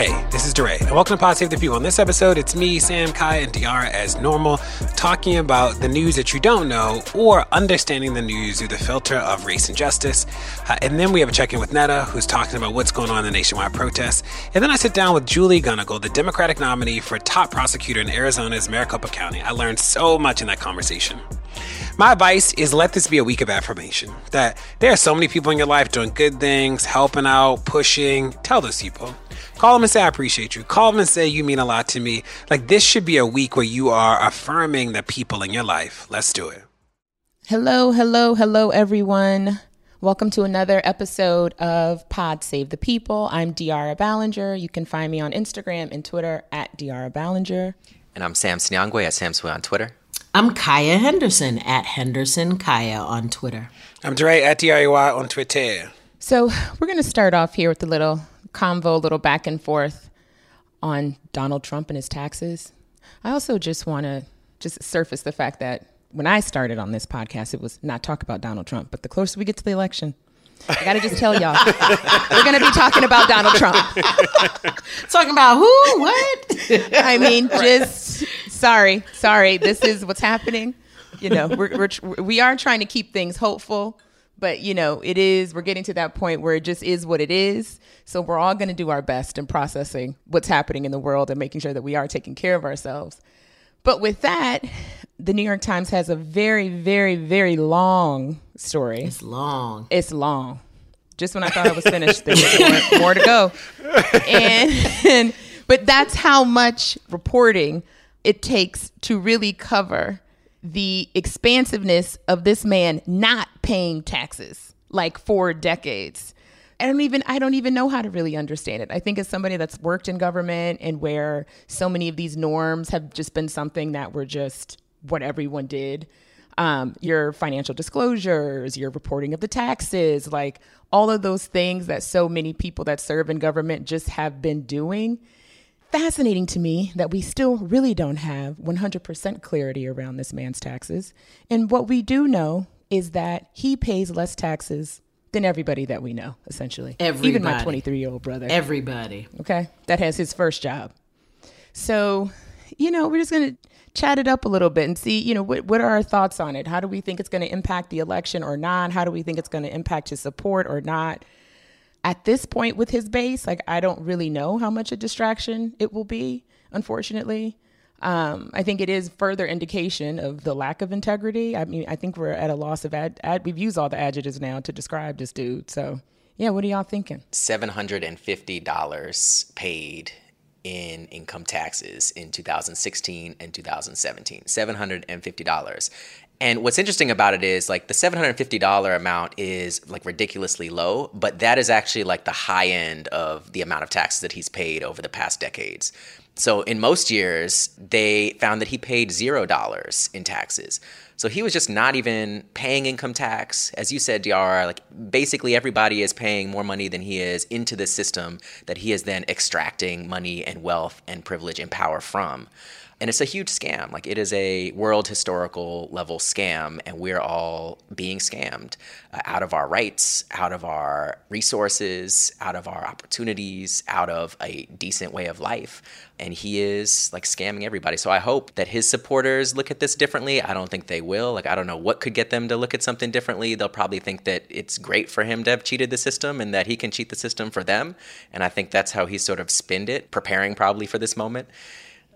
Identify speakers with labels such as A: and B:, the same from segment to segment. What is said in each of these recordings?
A: Hey, this is DeRay, and welcome to Pod Save the People. On this episode, it's me, Sam, Kai, and De'Ara as normal, talking about the news that you don't know or understanding the news through the filter of race and justice. Uh, and then we have a check in with Netta, who's talking about what's going on in the nationwide protests. And then I sit down with Julie Gunnigle, the Democratic nominee for top prosecutor in Arizona's Maricopa County. I learned so much in that conversation. My advice is let this be a week of affirmation. That there are so many people in your life doing good things, helping out, pushing. Tell those people. Call them and say, I appreciate you. Call them and say, you mean a lot to me. Like, this should be a week where you are affirming the people in your life. Let's do it.
B: Hello, hello, hello, everyone. Welcome to another episode of Pod Save the People. I'm De'Ara Balenger. You can find me on Instagram and Twitter at De'Ara Balenger.
C: And I'm Sam Sinyangwe at Sam Sway on Twitter.
D: I'm Kaya Henderson at Henderson Kaya on Twitter.
A: I'm Dre at deray on Twitter.
B: So, we're going to start off here with a little convo, a little back and forth on Donald Trump and his taxes. I also just want to just surface the fact that when I started on this podcast, it was not talk about Donald Trump, but the closer we get to the election, I got to just tell y'all, we're going to be talking about Donald Trump.
D: talking about who? What?
B: I mean, just sorry, sorry. This is what's happening. You know, we're, we're we are trying to keep things hopeful, but you know, it is. We're getting to that point where it just is what it is. So we're all going to do our best in processing what's happening in the world and making sure that we are taking care of ourselves. But with that, the New York Times has a very, very, very long story.
D: It's long.
B: It's long. Just when I thought I was finished, there's more, more to go. And, and but that's how much reporting it takes to really cover the expansiveness of this man not paying taxes like for decades. I don't even I don't even know how to really understand it. I think as somebody that's worked in government and where so many of these norms have just been something that were just what everyone did. Um, your financial disclosures, your reporting of the taxes, like all of those things that so many people that serve in government just have been doing. Fascinating to me that we still really don't have 100% clarity around this man's taxes. And what we do know is that he pays less taxes than everybody that we know, essentially.
D: Everybody.
B: Even my 23 year old brother.
D: Everybody.
B: Okay. That has his first job. So, you know, we're just going to chat it up a little bit and see, you know, what, what are our thoughts on it? How do we think it's going to impact the election or not? How do we think it's going to impact his support or not? At this point with his base, like, I don't really know how much a distraction it will be, unfortunately. Um, I think it is further indication of the lack of integrity. I mean, I think we're at a loss of ad, ad we've used all the adjectives now to describe this dude. So, yeah, what are y'all thinking?
C: $750 paid in income taxes in 2016 and 2017. $750. And what's interesting about it is like the $750 amount is like ridiculously low, but that is actually like the high end of the amount of taxes that he's paid over the past decades. So in most years, they found that he paid zero dollars in taxes. So he was just not even paying income tax. As you said, De'Ara, like basically everybody is paying more money than he is into the system that he is then extracting money and wealth and privilege and power from. And it's a huge scam. Like it is a world historical level scam, and we're all being scammed uh, out of our rights, out of our resources, out of our opportunities, out of a decent way of life. And he is like scamming everybody. So I hope that his supporters look at this differently. I don't think they will. Like I don't know what could get them to look at something differently. They'll probably think that it's great for him to have cheated the system and that he can cheat the system for them. And I think that's how he sort of spinned it, preparing probably for this moment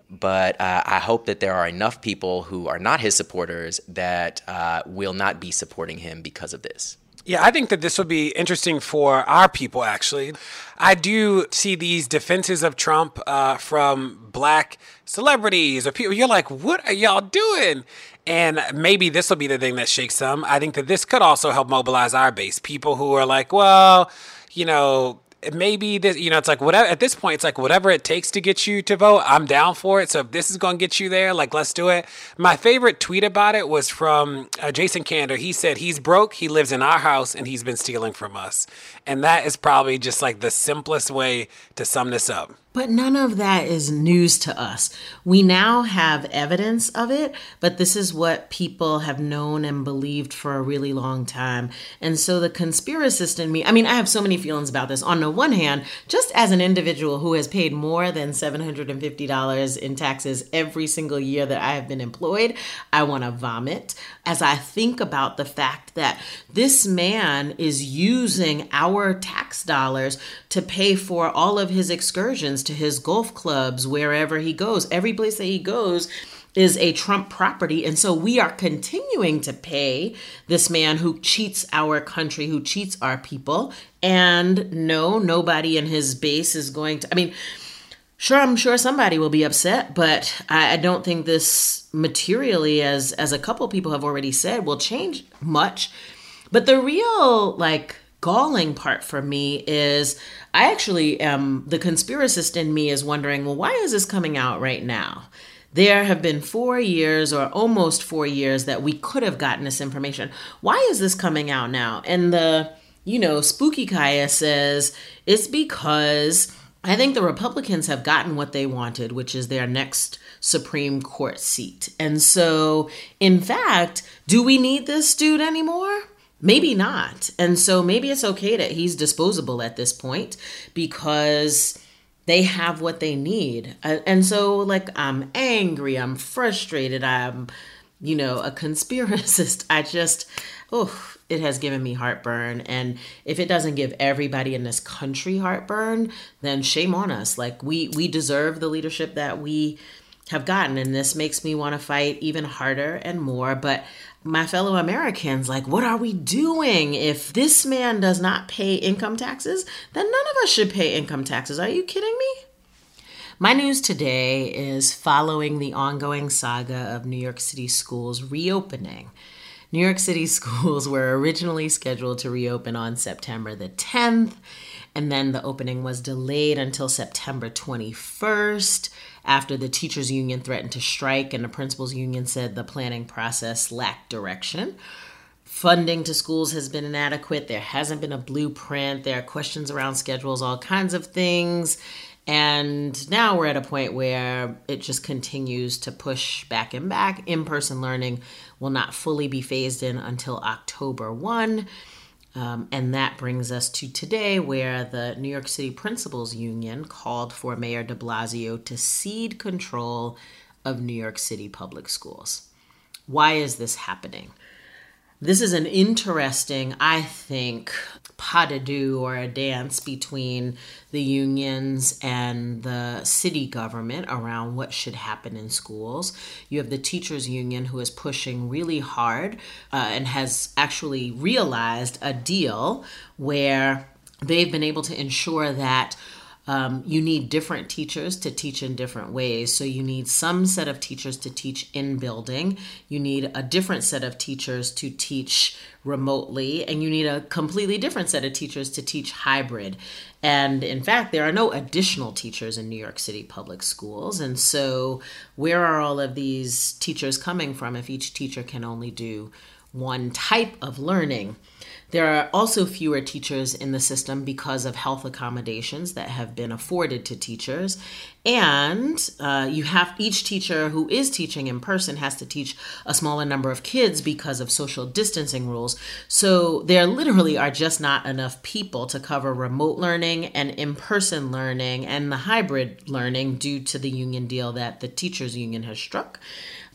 C: but uh, I hope that there are enough people who are not his supporters that uh, will not be supporting him because of this.
A: Yeah, I think that this will be interesting for our people, actually. I do see these defenses of Trump uh, from black celebrities or people. You're like, what are y'all doing? And maybe this will be the thing that shakes them. I think that this could also help mobilize our base. People who are like, well, you know, maybe this, you know, it's like whatever. At this point, it's like whatever it takes to get you to vote. I'm down for it. So if this is going to get you there, like let's do it. My favorite tweet about it was from uh, Jason Kander. He said he's broke, he lives in our house, and he's been stealing from us. And that is probably just like the simplest way to sum this up.
D: But none of that is news to us. We now have evidence of it, but this is what people have known and believed for a really long time. And so the conspiracist in me, I mean, I have so many feelings about this. On the one hand, just as an individual who has paid more than $750 in taxes every single year that I have been employed, I want to vomit as I think about the fact that this man is using our tax dollars to pay for all of his excursions to his golf clubs, wherever he goes. Every place that he goes is a Trump property. And so we are continuing to pay this man who cheats our country, who cheats our people. And no, nobody in his base is going to, I mean, sure i'm sure somebody will be upset but I, I, don't think this materially as as a couple people have already said will change much but the real like galling part for me is i actually am the conspiracist in me is wondering well why is this coming out right now there have been four years or almost four years that we could have gotten this information why is this coming out now and the you know spooky kaya says it's because I think the Republicans have gotten what they wanted, which is their next Supreme Court seat. And so, in fact, do we need this dude anymore? Maybe not. And so maybe it's okay that he's disposable at this point because they have what they need. And so, like, I'm angry, I'm frustrated, I'm, you know, a conspiracist. I just, oh, it has given me heartburn. And if it doesn't give everybody in this country heartburn, then shame on us. Like we we deserve the leadership that we have gotten, and this makes me want to fight even harder and more. But my fellow Americans, like, what are we doing? If this man does not pay income taxes, then none of us should pay income taxes. Are you kidding me? My news today is following the ongoing saga of New York City schools reopening. New York City schools were originally scheduled to reopen on September the 10th, and then the opening was delayed until September 21st after the teachers union threatened to strike and the principals union said the planning process lacked direction. Funding to schools has been inadequate. There hasn't been a blueprint. There are questions around schedules, all kinds of things. And now we're at a point where it just continues to push back and back. In person learning will not fully be phased in until October 1. Um, and that brings us to today, where the New York City Principals Union called for Mayor de Blasio to cede control of New York City public schools. Why is this happening? This is an interesting, I think, pas de deux or a dance between the unions and the city government around what should happen in schools. You have the teachers union who is pushing really hard uh, and has actually realized a deal where they've been able to ensure that um, you need different teachers to teach in different ways. So you need some set of teachers to teach in building. You need a different set of teachers to teach remotely, and you need a completely different set of teachers to teach hybrid. And in fact, there are no additional teachers in New York City public schools. And so, where are all of these teachers coming from if each teacher can only do one type of learning? There are also fewer teachers in the system because of health accommodations that have been afforded to teachers. And uh, you have each teacher who is teaching in person has to teach a smaller number of kids because of social distancing rules. So there literally are just not enough people to cover remote learning and in person learning and the hybrid learning due to the union deal that the teachers union has struck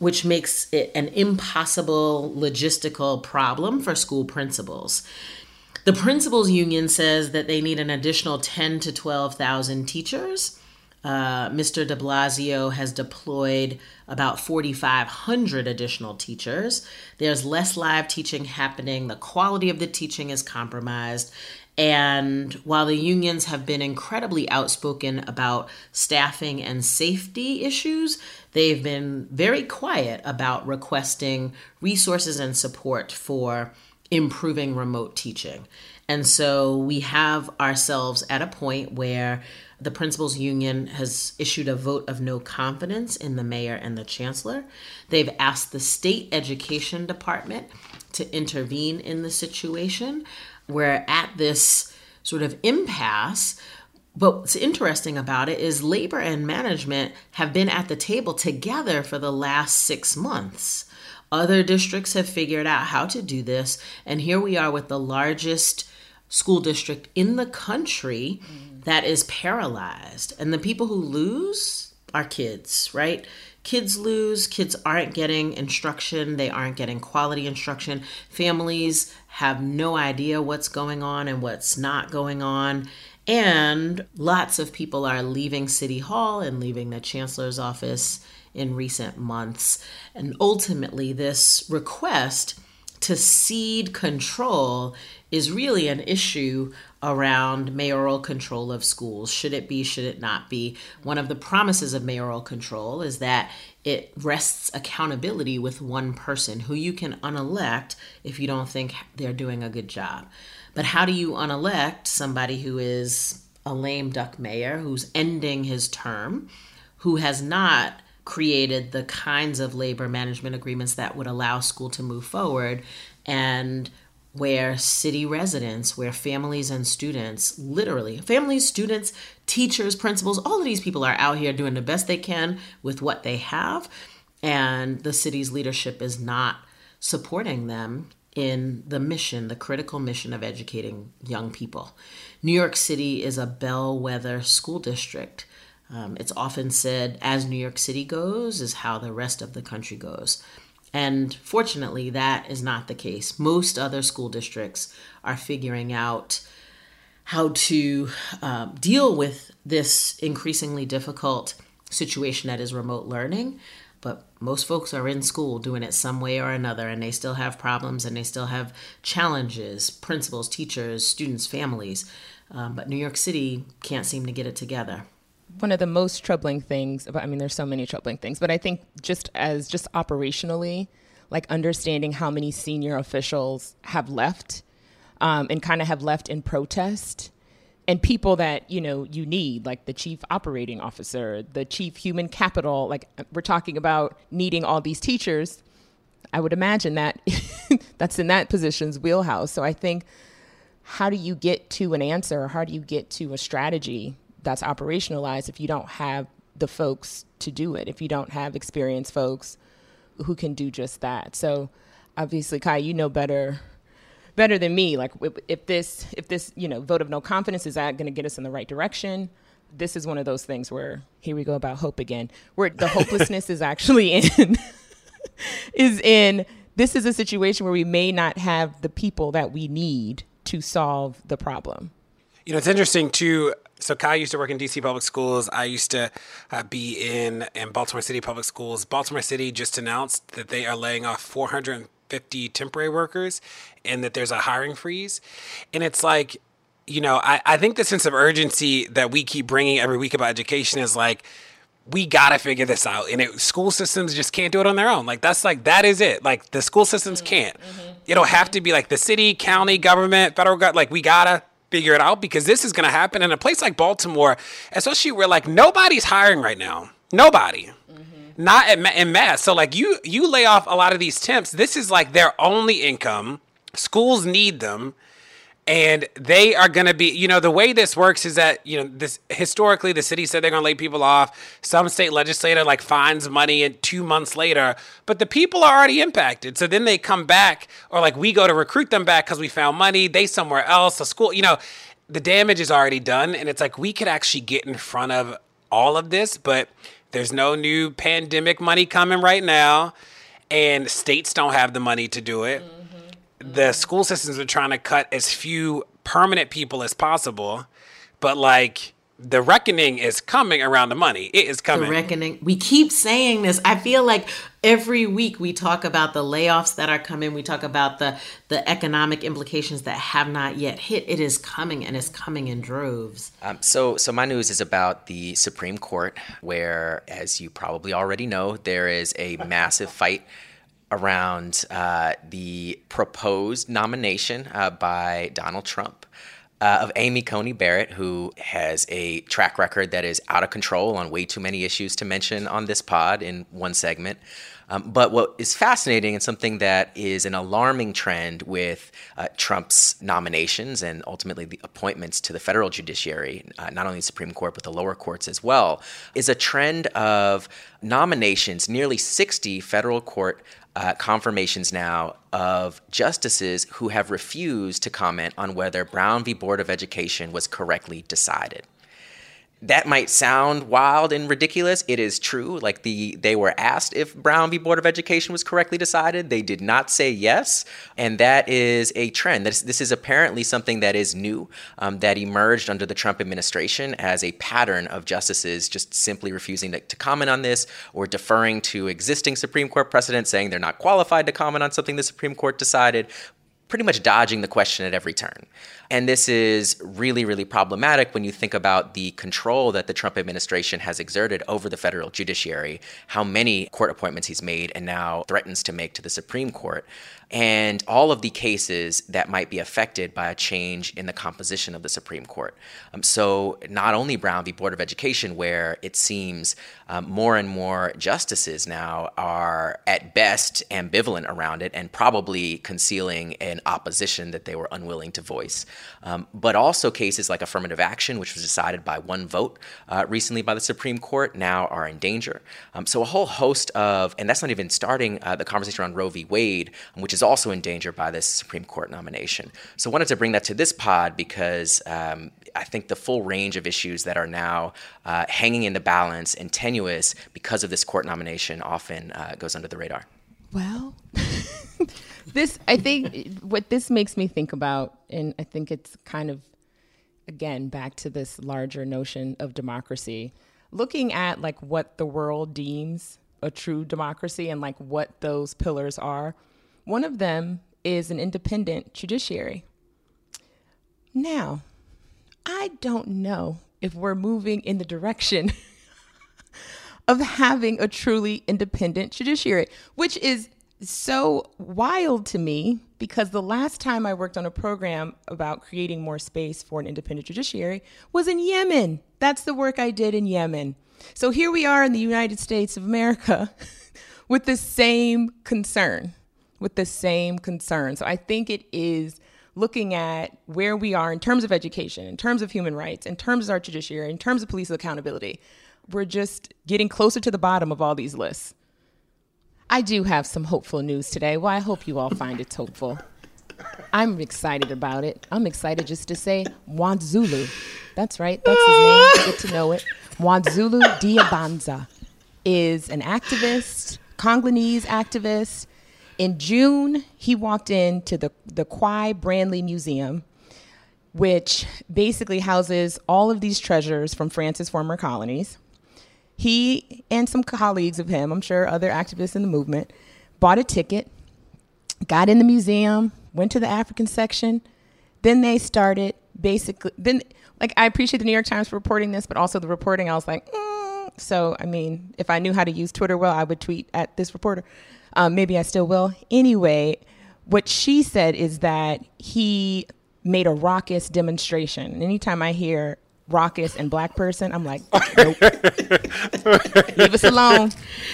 D: which makes it an impossible logistical problem for school principals. The principals union says that they need an additional 10 to 12,000 teachers. Uh, Mr. de Blasio has deployed about 4,500 additional teachers. There's less live teaching happening. The quality of the teaching is compromised. And while the unions have been incredibly outspoken about staffing and safety issues, they've been very quiet about requesting resources and support for improving remote teaching. And so we have ourselves at a point where the principals union has issued a vote of no confidence in the mayor and the chancellor. They've asked the state education department to intervene in the situation. We're at this sort of impasse. But what's interesting about it is labor and management have been at the table together for the last six months. Other districts have figured out how to do this. And here we are with the largest school district in the country mm. that is paralyzed. And the people who lose are kids, right? Kids lose, kids aren't getting instruction, they aren't getting quality instruction. Families have no idea what's going on and what's not going on. And lots of people are leaving City Hall and leaving the Chancellor's office in recent months. And ultimately, this request to cede control is really an issue around mayoral control of schools. Should it be, should it not be? One of the promises of mayoral control is that it rests accountability with one person who you can unelect if you don't think they're doing a good job. But how do you unelect somebody who is a lame duck mayor who's ending his term, who has not created the kinds of labor management agreements that would allow school to move forward and where city residents, where families and students, literally, families, students, teachers, principals, all of these people are out here doing the best they can with what they have. And the city's leadership is not supporting them in the mission, the critical mission of educating young people. New York City is a bellwether school district. Um, it's often said, as New York City goes, is how the rest of the country goes. And fortunately, that is not the case. Most other school districts are figuring out how to uh, deal with this increasingly difficult situation that is remote learning. Most folks are in school doing it some way or another, and they still have problems and they still have challenges principals, teachers, students, families. Um, but New York City can't seem to get it together
B: one of the most troubling things about, I mean, there's so many troubling things, but I think just as just operationally, like understanding how many senior officials have left um, and kind of have left in protest and people that you know you need like the chief operating officer the chief human capital like uh, we're talking about needing all these teachers. I would imagine that that's in that position's wheelhouse. So i think how do you get to an answer? Or how do you get to a strategy that's operationalized if you don't have the folks to do it, if you don't have experienced folks who can do just that. So obviously, Kai, you know better better than me. Like if this if this you know vote of no confidence is that going to get us in the right direction? This is one of those things where here we go about hope again, where the hopelessness is actually in is in this is a situation where we may not have the people that we need to solve the problem.
A: You know, it's interesting too. So Kai used to work in DC public schools. I used to uh, be in in Baltimore City public schools. Baltimore City just announced that they are laying off 450 temporary workers, and that there's a hiring freeze. And it's like, you know, I, I think the sense of urgency that we keep bringing every week about education is like we gotta figure this out and it, school systems just can't do it on their own like that's like that is it like the school systems mm-hmm. can't mm-hmm. it'll have to be like the city county government federal government like we gotta figure it out because this is going to happen in a place like Baltimore, especially where like nobody's hiring right now. Nobody. Mm-hmm. Not in mass. So like you you lay off a lot of these temps. This is like their only income. Schools need them and they are going to be you know the way this works is that you know this historically the city said they're going to lay people off some state legislator like finds money and two months later but the people are already impacted so then they come back or like we go to recruit them back because we found money they somewhere else a school you know the damage is already done and it's like we could actually get in front of all of this but there's no new pandemic money coming right now and states don't have the money to do it. Mm the school systems are trying to cut as few permanent people as possible, but like the reckoning is coming around the money. It is coming.
D: The reckoning. We keep saying this. I feel like every week we talk about the layoffs that are coming. We talk about the the economic implications that have not yet hit. It is coming and it's coming in droves.
C: Um, so, so my news is about the Supreme Court, where, as you probably already know, there is a massive fight around uh, the proposed nomination uh, by Donald Trump. Uh, of Amy Coney Barrett, who has a track record that is out of control on way too many issues to mention on this pod in one segment. Um, but what is fascinating and something that is an alarming trend with uh, Trump's nominations and ultimately the appointments to the federal judiciary, uh, not only the Supreme Court, but the lower courts as well, is a trend of nominations, nearly 60 federal court uh, confirmations now of justices who have refused to comment on whether Brown v. Board of Education was correctly decided that might sound wild and ridiculous. It is true. Like the they were asked if Brown v. Board of Education was correctly decided. They did not say yes, and that is a trend. This this is apparently something that is new um, that emerged under the Trump administration as a pattern of justices just simply refusing to, to comment on this or deferring to existing Supreme Court precedent, saying they're not qualified to comment on something the Supreme Court decided pretty much dodging the question at every turn. And this is really, really problematic when you think about the control that the Trump administration has exerted over the federal judiciary, how many court appointments he's made and now threatens to make to the Supreme Court and all of the cases that might be affected by a change in the composition of the Supreme Court. Um, so, not only Brown v. Board of Education, where it seems um, more and more justices now are at best ambivalent around it and probably concealing an opposition that they were unwilling to voice, um, but also cases like affirmative action, which was decided by one vote uh, recently by the Supreme Court, now are in danger. Um, so, a whole host of, and that's not even starting uh, the conversation around Roe v. Wade, which is is also in danger by this Supreme Court nomination. So I wanted to bring that to this pod because um, I think the full range of issues that are now uh, hanging in the balance and tenuous because of this court nomination often uh, goes under the radar.
B: Well, this I think what this makes me think about, and I think it's kind of again back to this larger notion of democracy, looking at like what the world deems a true democracy and like what those pillars are. One of them is an independent judiciary. Now, I don't know if we're moving in the direction of having a truly independent judiciary, which is so wild to me because the last time I worked on a program about creating more space for an independent judiciary was in Yemen. That's the work I did in Yemen. So here we are in the United States of America with the same concern with the same concern. So I think it is looking at where we are in terms of education, in terms of human rights, in terms of our judiciary, in terms of police accountability. We're just getting closer to the bottom of all these lists. I do have some hopeful news today. Well, I hope you all find it hopeful. I'm excited about it. I'm excited just to say Mwanzulu. That's right. That's his name. Get to know it. Mwanzulu Diyabanza is an activist, Congolese activist in June, he walked into the, the Quai Branly Museum, which basically houses all of these treasures from France's former colonies. He and some colleagues of him, I'm sure other activists in the movement, bought a ticket, got in the museum, went to the African section. Then they started basically, then, like, I appreciate the New York Times for reporting this, but also the reporting, I was like, mm. so, I mean, if I knew how to use Twitter well, I would tweet at this reporter. Um, maybe I still will. Anyway, what she said is that he made a raucous demonstration. Anytime I hear raucous and black person, I'm like, nope. Leave us alone.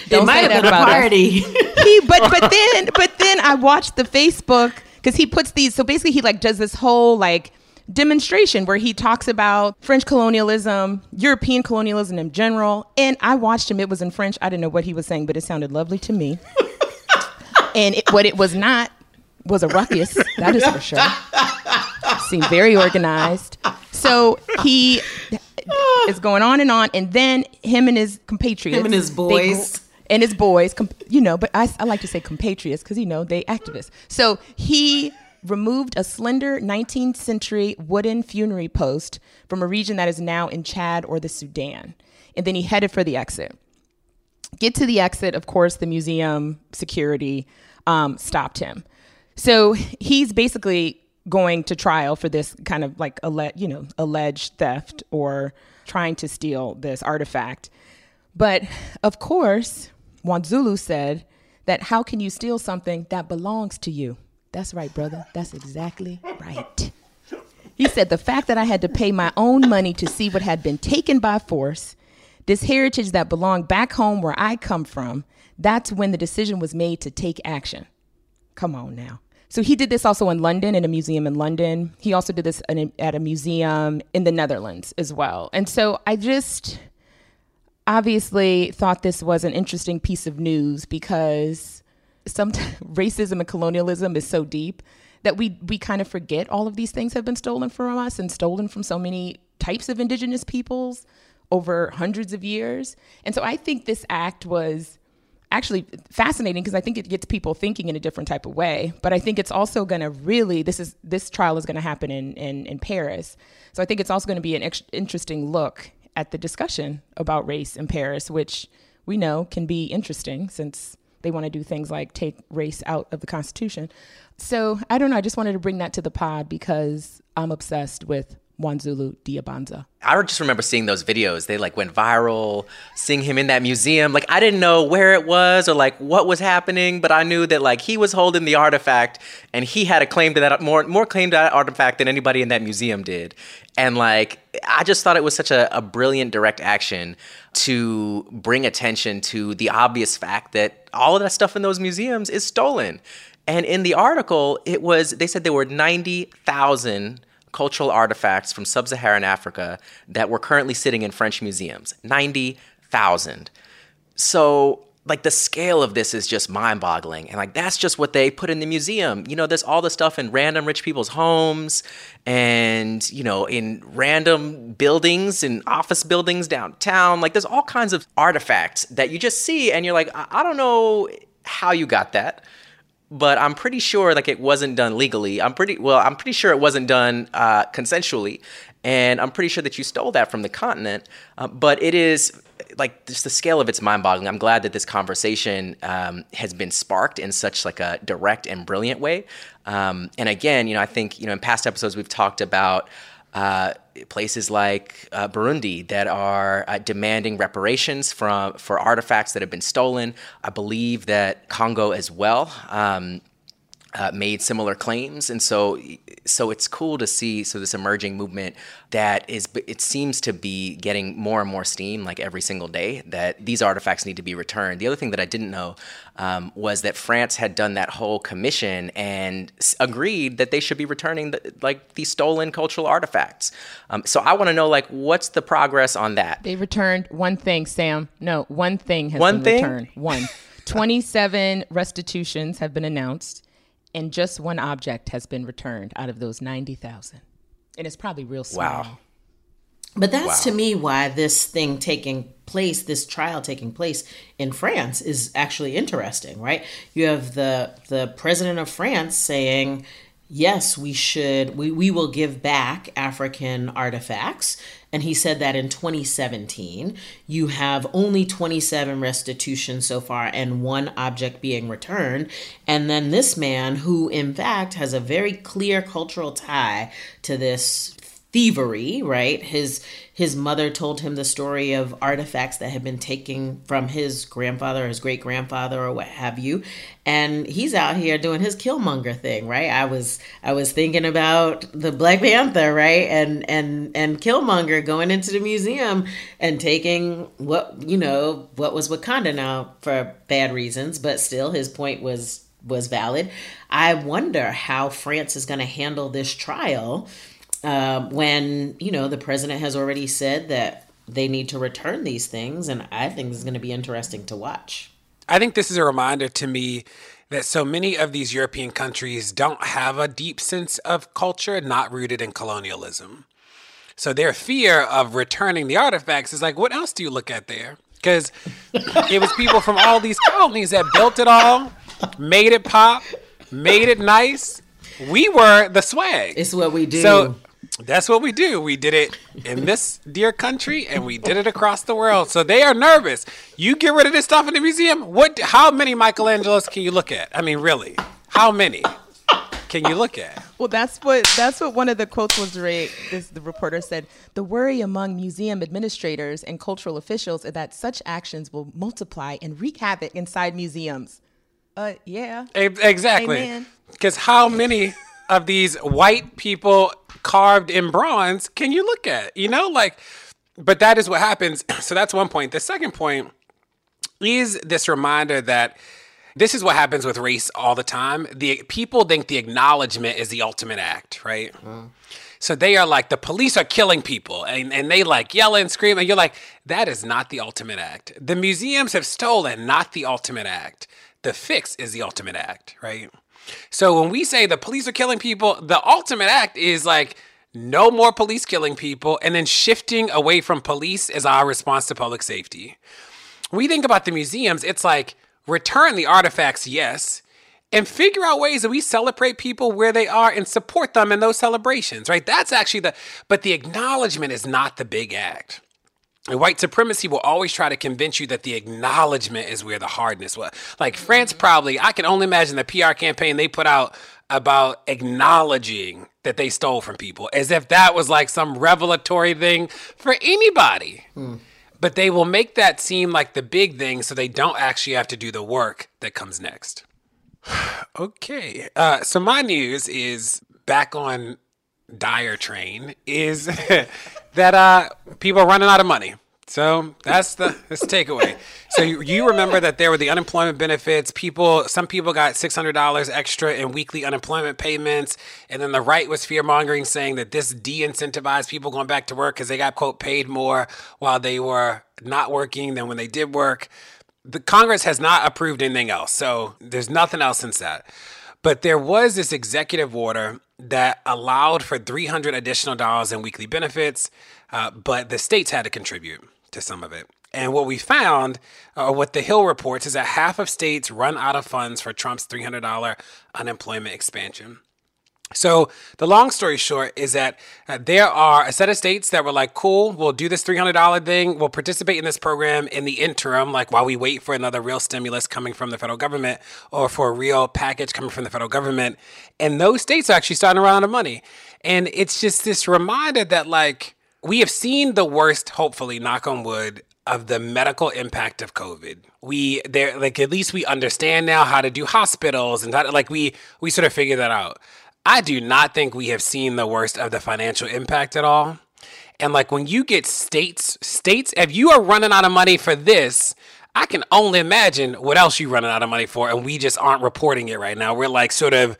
D: Don't might say that about party.
B: Us. He, but but then but then I watched the Facebook because he puts these. So basically, he like does this whole like demonstration where he talks about French colonialism, European colonialism in general. And I watched him. It was in French. I didn't know what he was saying, but it sounded lovely to me. And it, what it was not was a ruckus, that is for sure. Seemed very organized. So he is going on and on, and then him and his compatriots,
D: him and his boys.
B: and his boys, you know, but I, I like to say compatriots because, you know, they activists. So he removed a slender 19th century wooden funerary post from a region that is now in Chad or the Sudan. And then he headed for the exit. Get to the exit, of course, the museum security um, stopped him. So he's basically going to trial for this kind of like alle- you know alleged theft or trying to steal this artifact. But of course, Mwanzulu said that how can you steal something that belongs to you? That's right, brother. That's exactly right. He said, The fact that I had to pay my own money to see what had been taken by force, this heritage that belonged back home where I come from, that's when the decision was made to take action. Come on now. So he did this also in London, in a museum in London. He also did this at a museum in the Netherlands as well. And so I just obviously thought this was an interesting piece of news because racism and colonialism is so deep that we we kind of forget all of these things have been stolen from us and stolen from so many types of indigenous peoples over hundreds of years. And so I think this act was actually fascinating because I think it gets people thinking in a different type of way. But I think it's also going to really this is this trial is going to happen in, in in Paris, so I think it's also going to be an ex- interesting look at the discussion about race in Paris, which we know can be interesting since they want to do things like take race out of the Constitution. So I don't know. I just wanted to bring that to the pod because I'm obsessed with Mwanzulu Diyabanza.
C: I just remember seeing those videos. They like went viral, seeing him in that museum. Like I didn't know where it was or like what was happening, but I knew that like he was holding the artifact and he had a claim to that more more claim to that artifact than anybody in that museum did. And like I just thought it was such a, a brilliant direct action to bring attention to the obvious fact that all of that stuff in those museums is stolen. And in the article, it was they said there were ninety thousand cultural artifacts from sub Saharan Africa that were currently sitting in French museums 90,000. So, like, the scale of this is just mind boggling. And, like, that's just what they put in the museum. You know, there's all the stuff in random rich people's homes and, you know, in random buildings and office buildings downtown. Like, there's all kinds of artifacts that you just see and you're like, I, I don't know how you got that but I'm pretty sure like it wasn't done legally. I'm pretty well. I'm pretty sure it wasn't done uh, consensually, and I'm pretty sure that you stole that from the continent. Uh, but it is like just the scale of it's mind-boggling. I'm glad that this conversation um, has been sparked in such like a direct and brilliant way. Um, and again, you know, I think you know in past episodes we've talked about. Uh, places like uh, Burundi that are uh, demanding reparations from for artifacts that have been stolen. I believe that Congo as well. Um, uh, made similar claims, and so so it's cool to see so this emerging movement that is it seems to be getting more and more steam like every single day that these artifacts need to be returned. The other thing that I didn't know um, was that France had done that whole commission and s- agreed that they should be returning the, like these stolen cultural artifacts. Um, so I want to know like what's the progress on that?
B: They returned one thing, Sam. No, one thing has
C: one
B: been
C: thing?
B: returned. One. 27 restitutions have been announced and just one object has been returned out of those 90,000. And it's probably real small.
C: Wow.
D: But that's
C: Wow.
D: to me why this thing taking place, this trial taking place in France is actually interesting, right? You have the the president of France saying, "Yes, we should we, we will give back African artifacts." And he said that in 2017. You have only 27 restitutions so far and one object being returned. And then this man who in fact has a very clear cultural tie to this thievery, right? His his mother told him the story of artifacts that had been taken from his grandfather, his great grandfather, or what have you, and he's out here doing his Killmonger thing, right? I was I was thinking about the Black Panther, right, and and and Killmonger going into the museum and taking what you know what was Wakanda now for bad reasons, but still his point was was valid. I wonder how France is going to handle this trial um, when you know the president has already said that they need to return these things, and I think this is going to be interesting to watch.
A: I think this is a reminder to me that so many of these European countries don't have a deep sense of culture not rooted in colonialism. So their fear of returning the artifacts is like, what else do you look at there? Because it was people from all these colonies that built it all, made it pop, made it nice. We were the swag.
D: It's what we do.
A: So that's what we do. We did it in this dear country, and we did it across the world. So they are nervous. You get rid of this stuff in the museum. What? How many Michelangelos can you look at? I mean, really, how many can you look at?
B: Well, that's what that's what one of the quotes was. Right, this the reporter said. The worry among museum administrators and cultural officials is that such actions will multiply and wreak havoc inside museums. Uh, yeah.
A: Exactly. Because how many of these white people carved in bronze can you look at? You know, like, but that is what happens. So that's one point. The second point is this reminder that this is what happens with race all the time. The people think the acknowledgement is the ultimate act, right? Mm-hmm. So they are like the police are killing people and, and they like yell and scream and you're like, that is not the ultimate act. The museums have stolen, not the ultimate act. The fix is the ultimate act, right? So when we say the police are killing people, the ultimate act is like no more police killing people and then shifting away from police as our response to public safety. When we think about the museums, it's like return the artifacts, yes, and figure out ways that we celebrate people where they are and support them in those celebrations, right? That's actually the, but the acknowledgement is not the big act. And white supremacy will always try to convince you that the acknowledgement is where the hardness was. Like France probably, I can only imagine the PR campaign they put out about acknowledging that they stole from people as if that was like some revelatory thing for anybody. But they will make that seem like the big thing so they don't actually have to do the work that comes next. okay. Uh, so my news is back on dire train is that uh, people are running out of money. So that's the that's the takeaway. So you, you remember that there were the unemployment benefits. People, some people got six hundred dollars extra in weekly unemployment payments, and then the right was fear mongering, saying that this de-incentivized people going back to work because they got quote paid more while they were not working than when they did work. The Congress has not approved anything else, so there's nothing else since that. But there was this executive order that allowed for 300 additional dollars in weekly benefits, uh, but the states had to contribute to some of it. And what we found, or what the Hill reports, is that half of states run out of funds for Trump's $300 unemployment expansion. So the long story short is that uh, there are a set of states that were like, "Cool, we'll do this three hundred dollar thing. We'll participate in this program in the interim, like while we wait for another real stimulus coming from the federal government or for a real package coming from the federal government." And those states are actually starting to run out of money. And it's just this reminder that like we have seen the worst, hopefully, knock on wood, of the medical impact of COVID. We there like at least we understand now how to do hospitals and like we we sort of figure that out. I do not think we have seen the worst of the financial impact at all. And like when you get states, states, if you are running out of money for this, I can only imagine what else you're running out of money for. And we just aren't reporting it right now. We're like sort of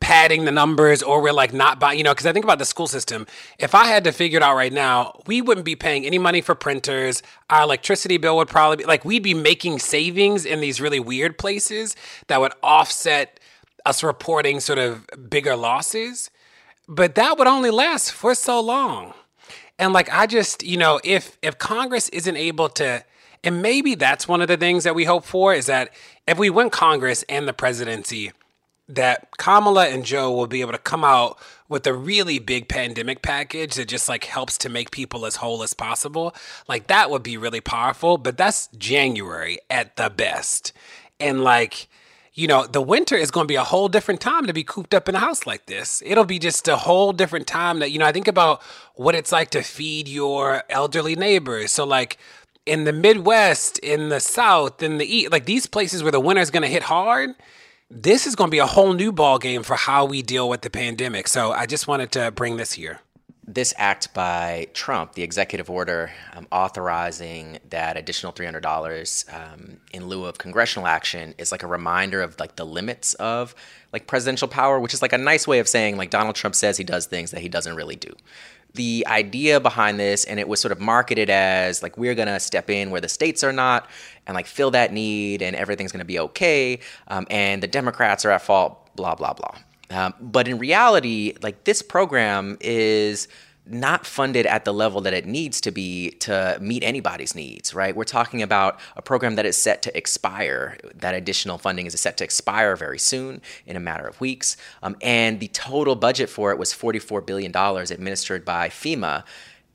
A: padding the numbers or we're like not buying, you know, because I think about the school system. If I had to figure it out right now, we wouldn't be paying any money for printers. Our electricity bill would probably be like, we'd be making savings in these really weird places that would offset us reporting sort of bigger losses. But that would only last for so long. And like I just, you know, if if Congress isn't able to and maybe that's one of the things that we hope for is that if we win Congress and the presidency, that Kamala and Joe will be able to come out with a really big pandemic package that just like helps to make people as whole as possible. Like that would be really powerful, but that's January at the best. And like you know, the winter is going to be a whole different time to be cooped up in a house like this. It'll be just a whole different time that, you know, I think about what it's like to feed your elderly neighbors. So, like, in the Midwest, in the South, in the East, like these places where the winter is going to hit hard, this is going to be a whole new ball game for how we deal with the pandemic. So, I just wanted to bring this here
C: this act by Trump, the executive order um, authorizing that additional three hundred dollars um, in lieu of congressional action, is like a reminder of like the limits of like presidential power, which is like a nice way of saying like Donald Trump says he does things that he doesn't really do. The idea behind this, and it was sort of marketed as like we're gonna step in where the states are not, and like fill that need, and everything's gonna be okay, um, and the Democrats are at fault, blah blah blah. Um, but in reality, like this program is not funded at the level that it needs to be to meet anybody's needs, right? We're talking about a program that is set to expire. That additional funding is set to expire very soon, in a matter of weeks. Um, and the total budget for it was $44 billion administered by FEMA.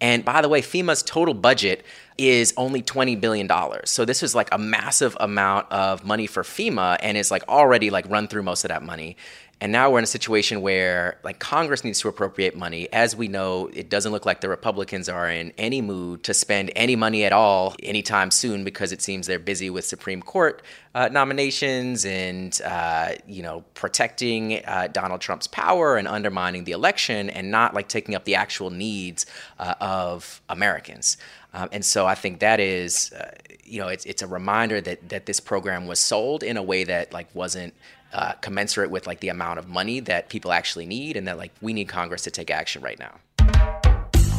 C: And by the way, FEMA's total budget is only $20 billion. So this is like a massive amount of money for FEMA and is like already like run through most of that money. And now we're in a situation where like Congress needs to appropriate money. As we know, it doesn't look like the Republicans are in any mood to spend any money at all anytime soon because it seems they're busy with Supreme Court uh, nominations and uh, you know protecting uh, Donald Trump's power and undermining the election and not like taking up the actual needs uh, of Americans. Um, and so I think that is, uh, you know, it's, it's a reminder that that this program was sold in a way that like wasn't uh, commensurate with like the amount of money that people actually need, and that like we need Congress to take action right now.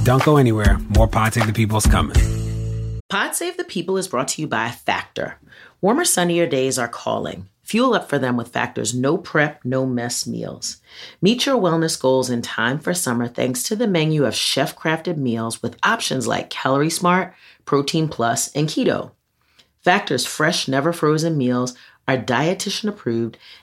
A: Don't go anywhere. More Pod Save the People's coming.
D: Pod Save the People is brought to you by Factor. Warmer, sunnier days are calling. Fuel up for them with Factor's no prep, no mess meals. Meet your wellness goals in time for summer thanks to the menu of chef crafted meals with options like Calorie Smart, Protein Plus, and Keto. Factor's fresh, never frozen meals are dietitian approved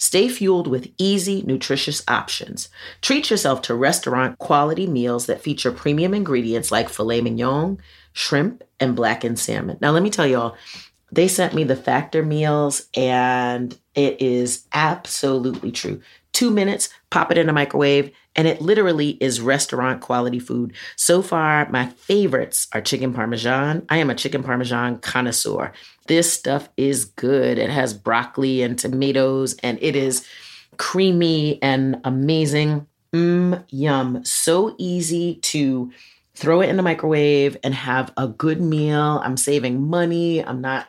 D: Stay fueled with easy, nutritious options. Treat yourself to restaurant quality meals that feature premium ingredients like filet mignon, shrimp, and blackened salmon. Now, let me tell y'all, they sent me the factor meals, and it is absolutely true. Two minutes, pop it in a microwave, and it literally is restaurant quality food. So far, my favorites are chicken parmesan. I am a chicken parmesan connoisseur. This stuff is good. It has broccoli and tomatoes, and it is creamy and amazing. Mmm, yum. So easy to throw it in the microwave and have a good meal. I'm saving money. I'm not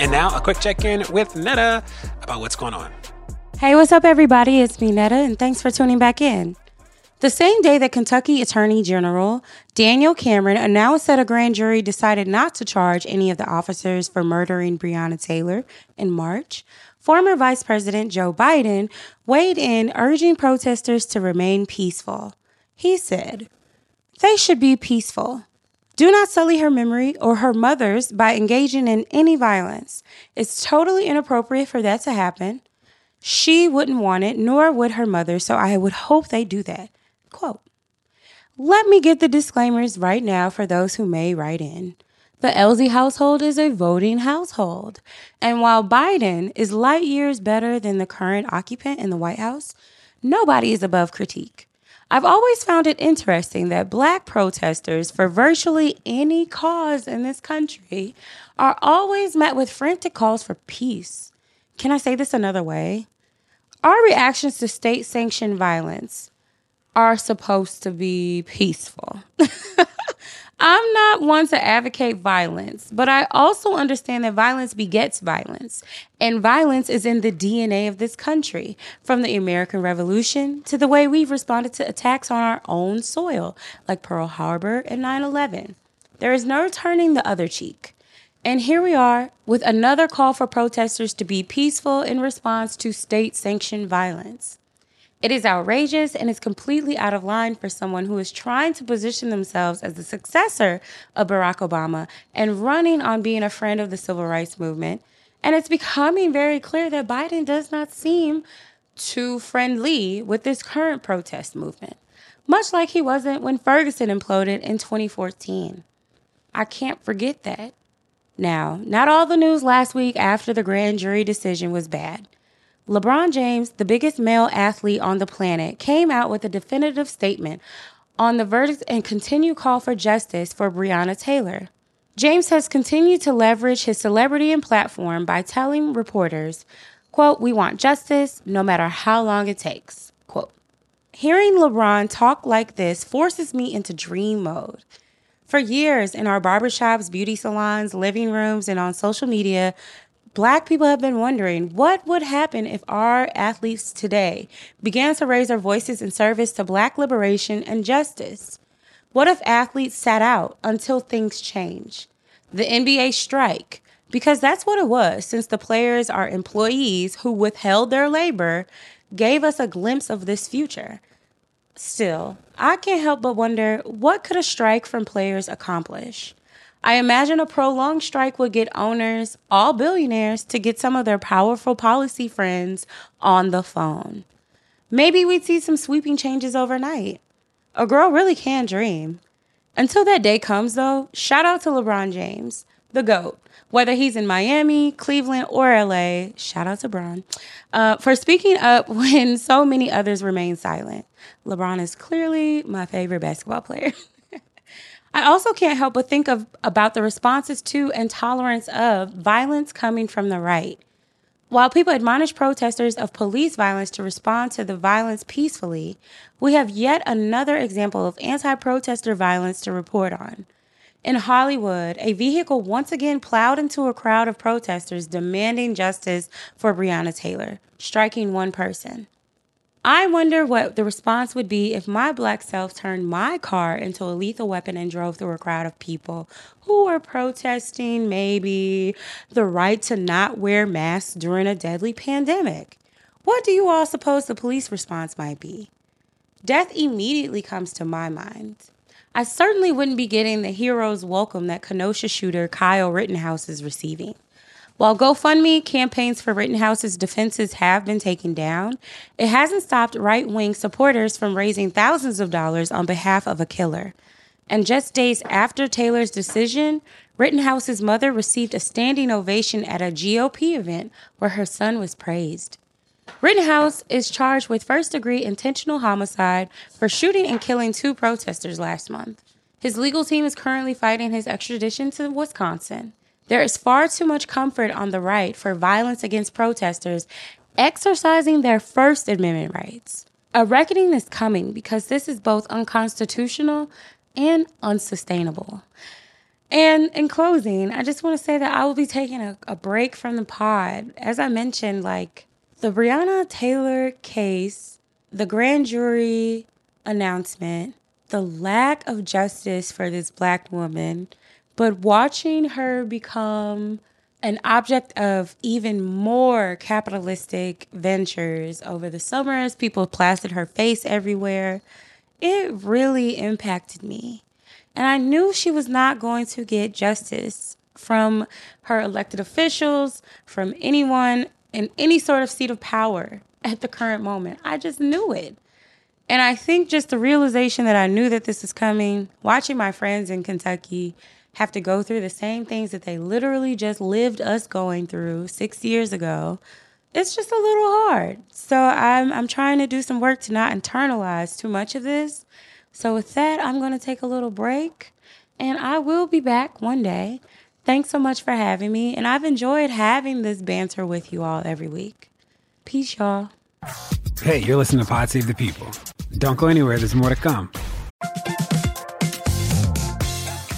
A: And now a quick check in with Netta about what's going on.
E: Hey, what's up, everybody? It's me, Netta, and thanks for tuning back in. The same day that Kentucky Attorney General Daniel Cameron announced that a grand jury decided not to charge any of the officers for murdering Breonna Taylor in March, former Vice President Joe Biden weighed in, urging protesters to remain peaceful. He said, They should be peaceful. Do not sully her memory or her mother's by engaging in any violence. It's totally inappropriate for that to happen. She wouldn't want it, nor would her mother, so I would hope they do that. Quote Let me get the disclaimers right now for those who may write in. The Elzie household is a voting household. And while Biden is light years better than the current occupant in the White House, nobody is above critique. I've always found it interesting that black protesters for virtually any cause in this country are always met with frantic calls for peace. Can I say this another way? Our reactions to state sanctioned violence are supposed to be peaceful. I'm not one to advocate violence, but I also understand that violence begets violence. And violence is in the DNA of this country, from the American Revolution to the way we've responded to attacks on our own soil, like Pearl Harbor and 9 11. There is no turning the other cheek. And here we are with another call for protesters to be peaceful in response to state sanctioned violence. It is outrageous and is completely out of line for someone who is trying to position themselves as the successor of Barack Obama and running on being a friend of the civil rights movement. And it's becoming very clear that Biden does not seem too friendly with this current protest movement, much like he wasn't when Ferguson imploded in 2014. I can't forget that. Now, not all the news last week after the grand jury decision was bad. LeBron James, the biggest male athlete on the planet, came out with a definitive statement on the verdict and continued call for justice for Breonna Taylor. James has continued to leverage his celebrity and platform by telling reporters, quote, we want justice no matter how long it takes, quote. Hearing LeBron talk like this forces me into dream mode. For years, in our barbershops, beauty salons, living rooms, and on social media, Black people have been wondering what would happen if our athletes today began to raise their voices in service to Black liberation and justice. What if athletes sat out until things change? The NBA strike, because that's what it was, since the players are employees who withheld their labor, gave us a glimpse of this future. Still, I can't help but wonder what could a strike from players accomplish? I imagine a prolonged strike would get owners, all billionaires, to get some of their powerful policy friends on the phone. Maybe we'd see some sweeping changes overnight. A girl really can dream. Until that day comes, though, shout out to LeBron James, the GOAT. Whether he's in Miami, Cleveland, or LA, shout out to Bron, uh, for speaking up when so many others remain silent. LeBron is clearly my favorite basketball player. I also can't help but think of about the responses to and tolerance of violence coming from the right. While people admonish protesters of police violence to respond to the violence peacefully, we have yet another example of anti protester violence to report on. In Hollywood, a vehicle once again plowed into a crowd of protesters demanding justice for Breonna Taylor, striking one person. I wonder what the response would be if my black self turned my car into a lethal weapon and drove through a crowd of people who were protesting maybe the right to not wear masks during a deadly pandemic. What do you all suppose the police response might be? Death immediately comes to my mind. I certainly wouldn't be getting the hero's welcome that Kenosha shooter Kyle Rittenhouse is receiving. While GoFundMe campaigns for Rittenhouse's defenses have been taken down, it hasn't stopped right wing supporters from raising thousands of dollars on behalf of a killer. And just days after Taylor's decision, Rittenhouse's mother received a standing ovation at a GOP event where her son was praised. Rittenhouse is charged with first degree intentional homicide for shooting and killing two protesters last month. His legal team is currently fighting his extradition to Wisconsin. There is far too much comfort on the right for violence against protesters exercising their First Amendment rights. A reckoning is coming because this is both unconstitutional and unsustainable. And in closing, I just want to say that I will be taking a, a break from the pod. As I mentioned, like the Breonna Taylor case, the grand jury announcement, the lack of justice for this black woman, but watching her become an object of even more capitalistic ventures over the summers, people plastered her face everywhere. It really impacted me. And I knew she was not going to get justice from her elected officials, from anyone in any sort of seat of power at the current moment. I just knew it. And I think just the realization that I knew that this was coming, watching my friends in Kentucky have to go through the same things that they literally just lived us going through six years ago, it's just a little hard. So I'm I'm trying to do some work to not internalize too much of this. So with that, I'm going to take a little break and I will be back one day. Thanks so much for having me and I've enjoyed having this banter with you all every week. Peace, y'all.
A: Hey, you're listening to Pod Save the People. Don't go anywhere, there's more to come.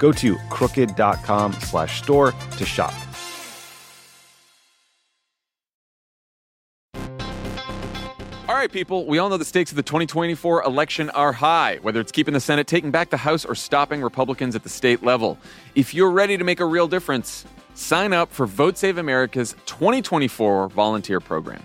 F: Go to crooked.com slash store to shop.
G: All right, people, we all know the stakes of the 2024 election are high, whether it's keeping the Senate, taking back the House, or stopping Republicans at the state level. If you're ready to make a real difference, sign up for Vote Save America's 2024 volunteer program.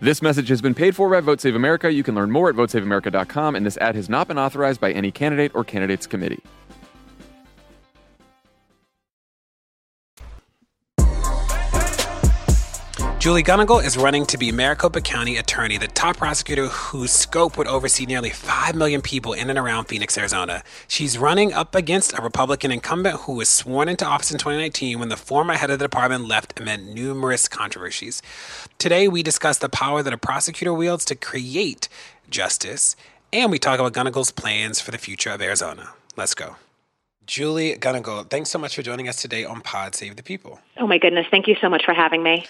G: This message has been paid for by Vote Save America. You can learn more at votesaveamerica.com, and this ad has not been authorized by any candidate or candidates committee.
A: Julie Gunnigle is running to be Maricopa County Attorney, the top prosecutor whose scope would oversee nearly 5 million people in and around Phoenix, Arizona. She's running up against a Republican incumbent who was sworn into office in 2019 when the former head of the department left amid numerous controversies. Today, we discuss the power that a prosecutor wields to create justice, and we talk about Gunnigle's plans for the future of Arizona. Let's go. Julie Gunnigle, thanks so much for joining us today on Pod Save the People.
H: Oh my goodness, thank you so much for having me.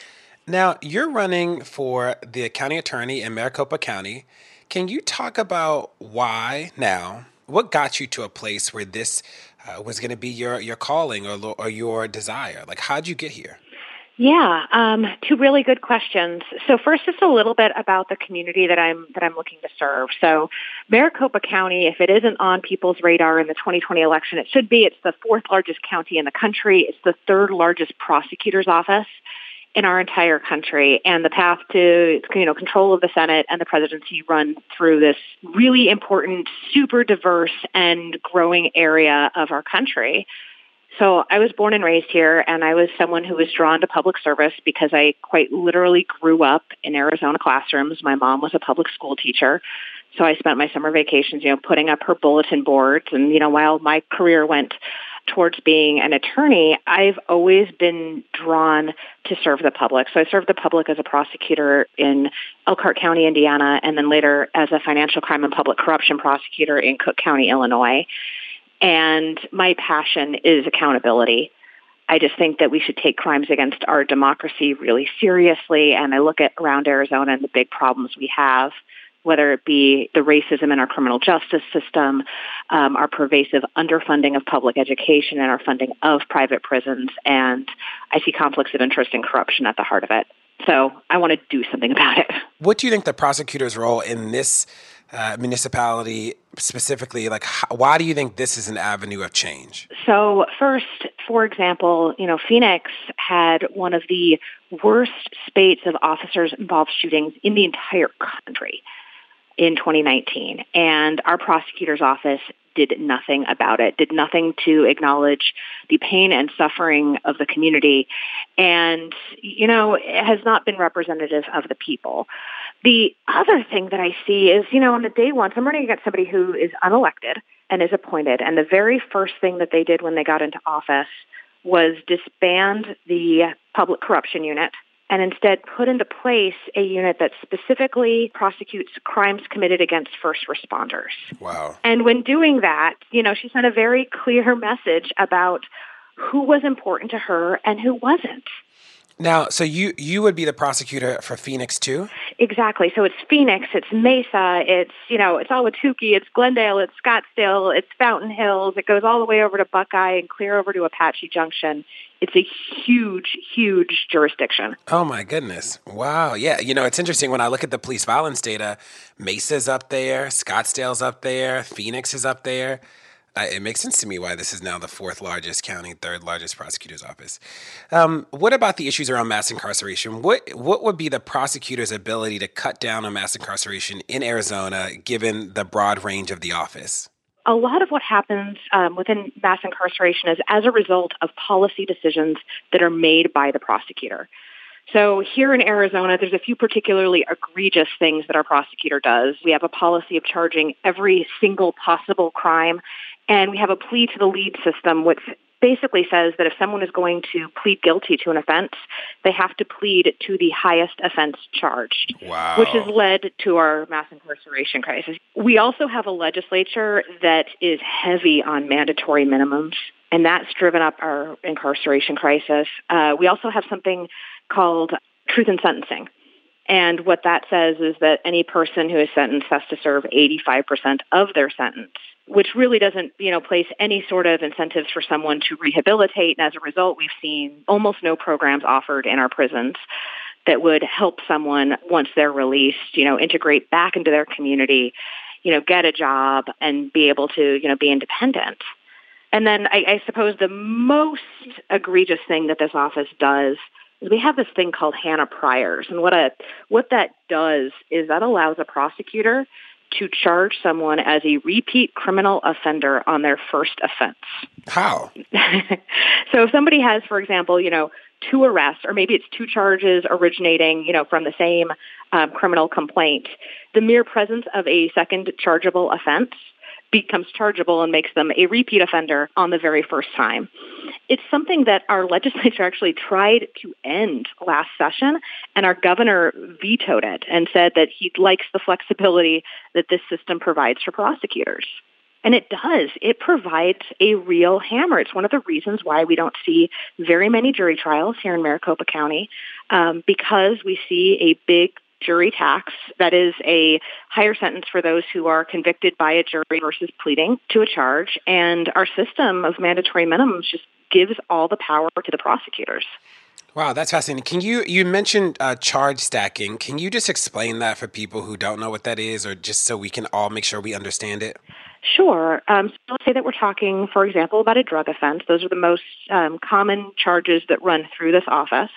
A: Now, you're running for the county attorney in Maricopa County. Can you talk about why now? What got you to a place where this uh, was going to be your, your calling or, or your desire? Like, how'd you get here?
H: Yeah, um, two really good questions. So first, just a little bit about the community that I'm that I'm looking to serve. So, Maricopa County, if it isn't on people's radar in the 2020 election, it should be. It's the fourth largest county in the country. It's the third largest prosecutor's office in our entire country and the path to you know control of the Senate and the presidency run through this really important, super diverse and growing area of our country. So I was born and raised here and I was someone who was drawn to public service because I quite literally grew up in Arizona classrooms. My mom was a public school teacher. So I spent my summer vacations, you know, putting up her bulletin boards and, you know, while my career went towards being an attorney, I've always been drawn to serve the public. So I served the public as a prosecutor in Elkhart County, Indiana, and then later as a financial crime and public corruption prosecutor in Cook County, Illinois. And my passion is accountability. I just think that we should take crimes against our democracy really seriously. And I look at around Arizona and the big problems we have whether it be the racism in our criminal justice system, um, our pervasive underfunding of public education, and our funding of private prisons. And I see conflicts of interest and corruption at the heart of it. So I want to do something about it.
A: What do you think the prosecutor's role in this uh, municipality specifically? Like, how, why do you think this is an avenue of change?
H: So, first, for example, you know, Phoenix had one of the worst spates of officers involved shootings in the entire country in 2019. And our prosecutor's office did nothing about it, did nothing to acknowledge the pain and suffering of the community. And, you know, it has not been representative of the people. The other thing that I see is, you know, on the day one, I'm running against somebody who is unelected and is appointed. And the very first thing that they did when they got into office was disband the public corruption unit and instead put into place a unit that specifically prosecutes crimes committed against first responders.
A: Wow.
H: And when doing that, you know, she sent a very clear message about who was important to her and who wasn't.
A: Now, so you you would be the prosecutor for Phoenix too?
H: Exactly. So it's Phoenix, it's Mesa, it's you know, it's Ahwatukee, it's Glendale, it's Scottsdale, it's Fountain Hills. It goes all the way over to Buckeye and clear over to Apache Junction. It's a huge, huge jurisdiction.
A: Oh my goodness! Wow. Yeah. You know, it's interesting when I look at the police violence data. Mesa's up there, Scottsdale's up there, Phoenix is up there it makes sense to me why this is now the fourth largest county, third largest prosecutor's office. Um, what about the issues around mass incarceration? What what would be the prosecutor's ability to cut down on mass incarceration in Arizona, given the broad range of the office?
H: A lot of what happens um, within mass incarceration is as a result of policy decisions that are made by the prosecutor. So here in Arizona, there's a few particularly egregious things that our prosecutor does. We have a policy of charging every single possible crime and we have a plea to the lead system, which basically says that if someone is going to plead guilty to an offense, they have to plead to the highest offense charged,
A: wow.
H: which has led to our mass incarceration crisis. We also have a legislature that is heavy on mandatory minimums, and that's driven up our incarceration crisis. Uh, we also have something called truth in sentencing. And what that says is that any person who is sentenced has to serve 85% of their sentence which really doesn't, you know, place any sort of incentives for someone to rehabilitate. And as a result, we've seen almost no programs offered in our prisons that would help someone once they're released, you know, integrate back into their community, you know, get a job and be able to, you know, be independent. And then I, I suppose the most egregious thing that this office does is we have this thing called Hannah Priors. And what a what that does is that allows a prosecutor to charge someone as a repeat criminal offender on their first offense.
A: How?
H: so if somebody has, for example, you know, two arrests, or maybe it's two charges originating, you know, from the same um, criminal complaint, the mere presence of a second chargeable offense becomes chargeable and makes them a repeat offender on the very first time. It's something that our legislature actually tried to end last session, and our governor vetoed it and said that he likes the flexibility that this system provides for prosecutors. And it does. It provides a real hammer. It's one of the reasons why we don't see very many jury trials here in Maricopa County um, because we see a big jury tax that is a higher sentence for those who are convicted by a jury versus pleading to a charge. And our system of mandatory minimums just gives all the power to the prosecutors.
A: Wow, that's fascinating. Can you you mentioned uh, charge stacking? Can you just explain that for people who don't know what that is, or just so we can all make sure we understand it?
H: Sure. Um, so let's say that we're talking, for example, about a drug offense. Those are the most um, common charges that run through this office.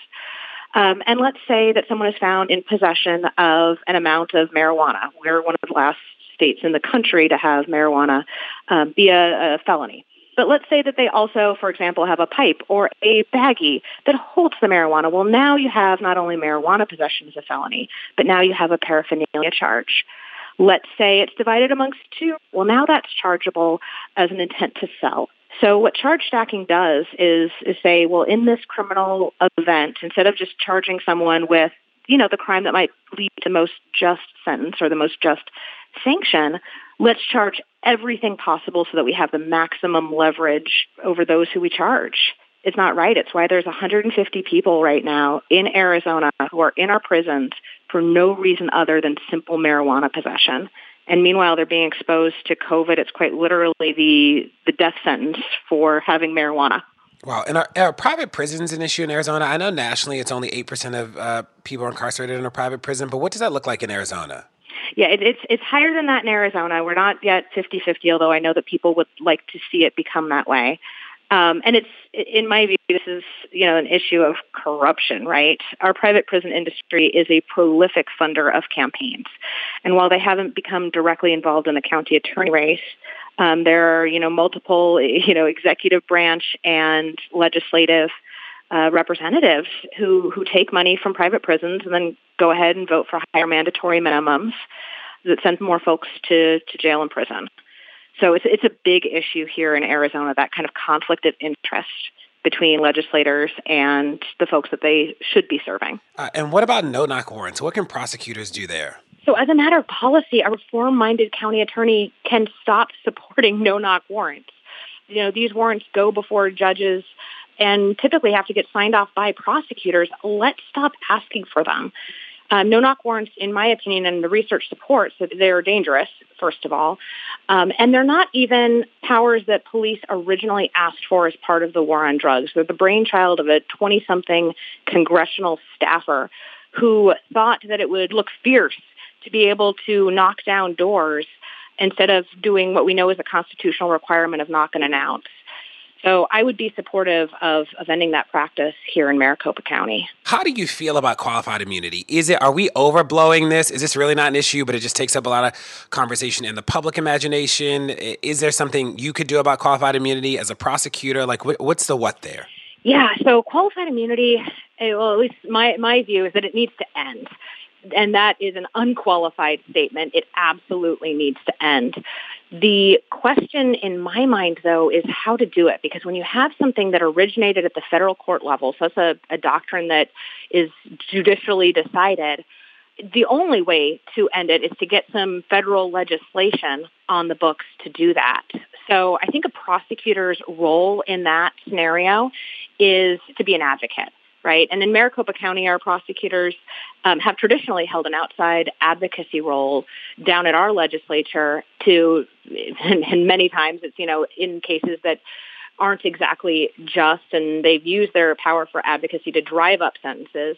H: Um, and let's say that someone is found in possession of an amount of marijuana. We're one of the last states in the country to have marijuana um, be a, a felony. But let's say that they also, for example, have a pipe or a baggie that holds the marijuana. Well, now you have not only marijuana possession as a felony, but now you have a paraphernalia charge. Let's say it's divided amongst two. Well, now that's chargeable as an intent to sell. So what charge stacking does is, is say, well, in this criminal event, instead of just charging someone with, you know, the crime that might lead to the most just sentence or the most just sanction, let's charge everything possible so that we have the maximum leverage over those who we charge. It's not right. It's why there's 150 people right now in Arizona who are in our prisons for no reason other than simple marijuana possession. And meanwhile, they're being exposed to COVID. It's quite literally the, the death sentence for having marijuana.
A: Wow. And are, are, private prisons an issue in Arizona? I know nationally it's only 8% of uh, people incarcerated in a private prison, but what does that look like in Arizona?
H: Yeah, it, it's it's higher than that in Arizona. We're not yet 50-50, although I know that people would like to see it become that way. Um, and it's, in my view, this is, you know, an issue of corruption, right? Our private prison industry is a prolific funder of campaigns. And while they haven't become directly involved in the county attorney race, um, there are, you know, multiple, you know, executive branch and legislative uh, representatives who, who take money from private prisons and then go ahead and vote for higher mandatory minimums that send more folks to, to jail and prison. So it's, it's a big issue here in Arizona, that kind of conflict of interest between legislators and the folks that they should be serving.
A: Uh, and what about no-knock warrants? What can prosecutors do there?
H: So as a matter of policy, a reform-minded county attorney can stop supporting no-knock warrants. You know, these warrants go before judges and typically have to get signed off by prosecutors, let's stop asking for them. Um, no knock warrants, in my opinion, and the research supports that they're dangerous, first of all. Um, and they're not even powers that police originally asked for as part of the war on drugs. They're the brainchild of a 20-something congressional staffer who thought that it would look fierce to be able to knock down doors instead of doing what we know is a constitutional requirement of knock and announce. So I would be supportive of, of ending that practice here in Maricopa County.
A: How do you feel about qualified immunity? Is it are we overblowing this? Is this really not an issue, but it just takes up a lot of conversation in the public imagination? Is there something you could do about qualified immunity as a prosecutor? Like, what's the what there?
H: Yeah, so qualified immunity, eh, well, at least my my view is that it needs to end and that is an unqualified statement. It absolutely needs to end. The question in my mind, though, is how to do it. Because when you have something that originated at the federal court level, so it's a, a doctrine that is judicially decided, the only way to end it is to get some federal legislation on the books to do that. So I think a prosecutor's role in that scenario is to be an advocate right? And in Maricopa County, our prosecutors um, have traditionally held an outside advocacy role down at our legislature to, and, many times it's, you know, in cases that aren't exactly just and they've used their power for advocacy to drive up sentences.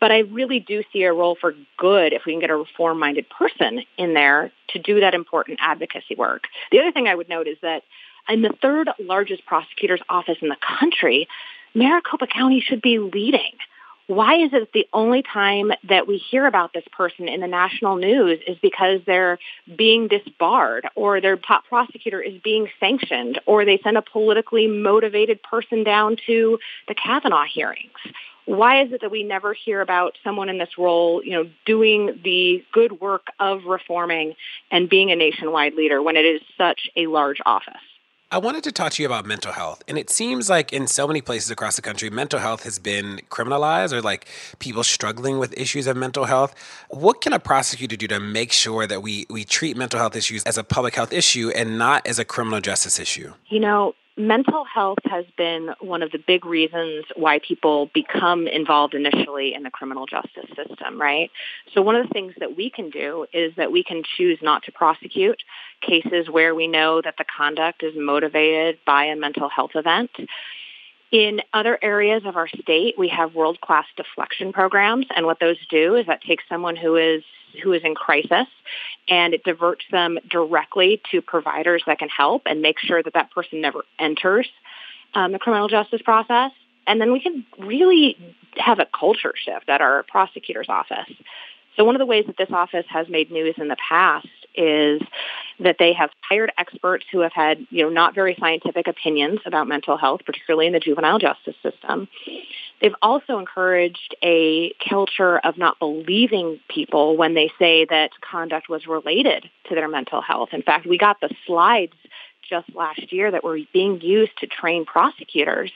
H: But I really do see a role for good if we can get a reform-minded person in there to do that important advocacy work. The other thing I would note is that in the third largest prosecutor's office in the country, Maricopa County should be leading. Why is it the only time that we hear about this person in the national news is because they're being disbarred or their top prosecutor is being sanctioned or they send a politically motivated person down to the Kavanaugh hearings? Why is it that we never hear about someone in this role, you know, doing the good work of reforming and being a nationwide leader when it is such a large office?
A: I wanted to talk to you about mental health. And it seems like in so many places across the country, mental health has been criminalized or like people struggling with issues of mental health. What can a prosecutor do to make sure that we, we treat mental health issues as a public health issue and not as a criminal justice issue?
H: You know, mental health has been one of the big reasons why people become involved initially in the criminal justice system, right? So one of the things that we can do is that we can choose not to prosecute cases where we know that the conduct is motivated by a mental health event. In other areas of our state, we have world-class deflection programs, and what those do is that takes someone who is who is in crisis and it diverts them directly to providers that can help and make sure that that person never enters um, the criminal justice process. And then we can really have a culture shift at our prosecutor's office. So one of the ways that this office has made news in the past is that they have hired experts who have had, you know, not very scientific opinions about mental health, particularly in the juvenile justice system. They've also encouraged a culture of not believing people when they say that conduct was related to their mental health. In fact, we got the slides just last year that were being used to train prosecutors.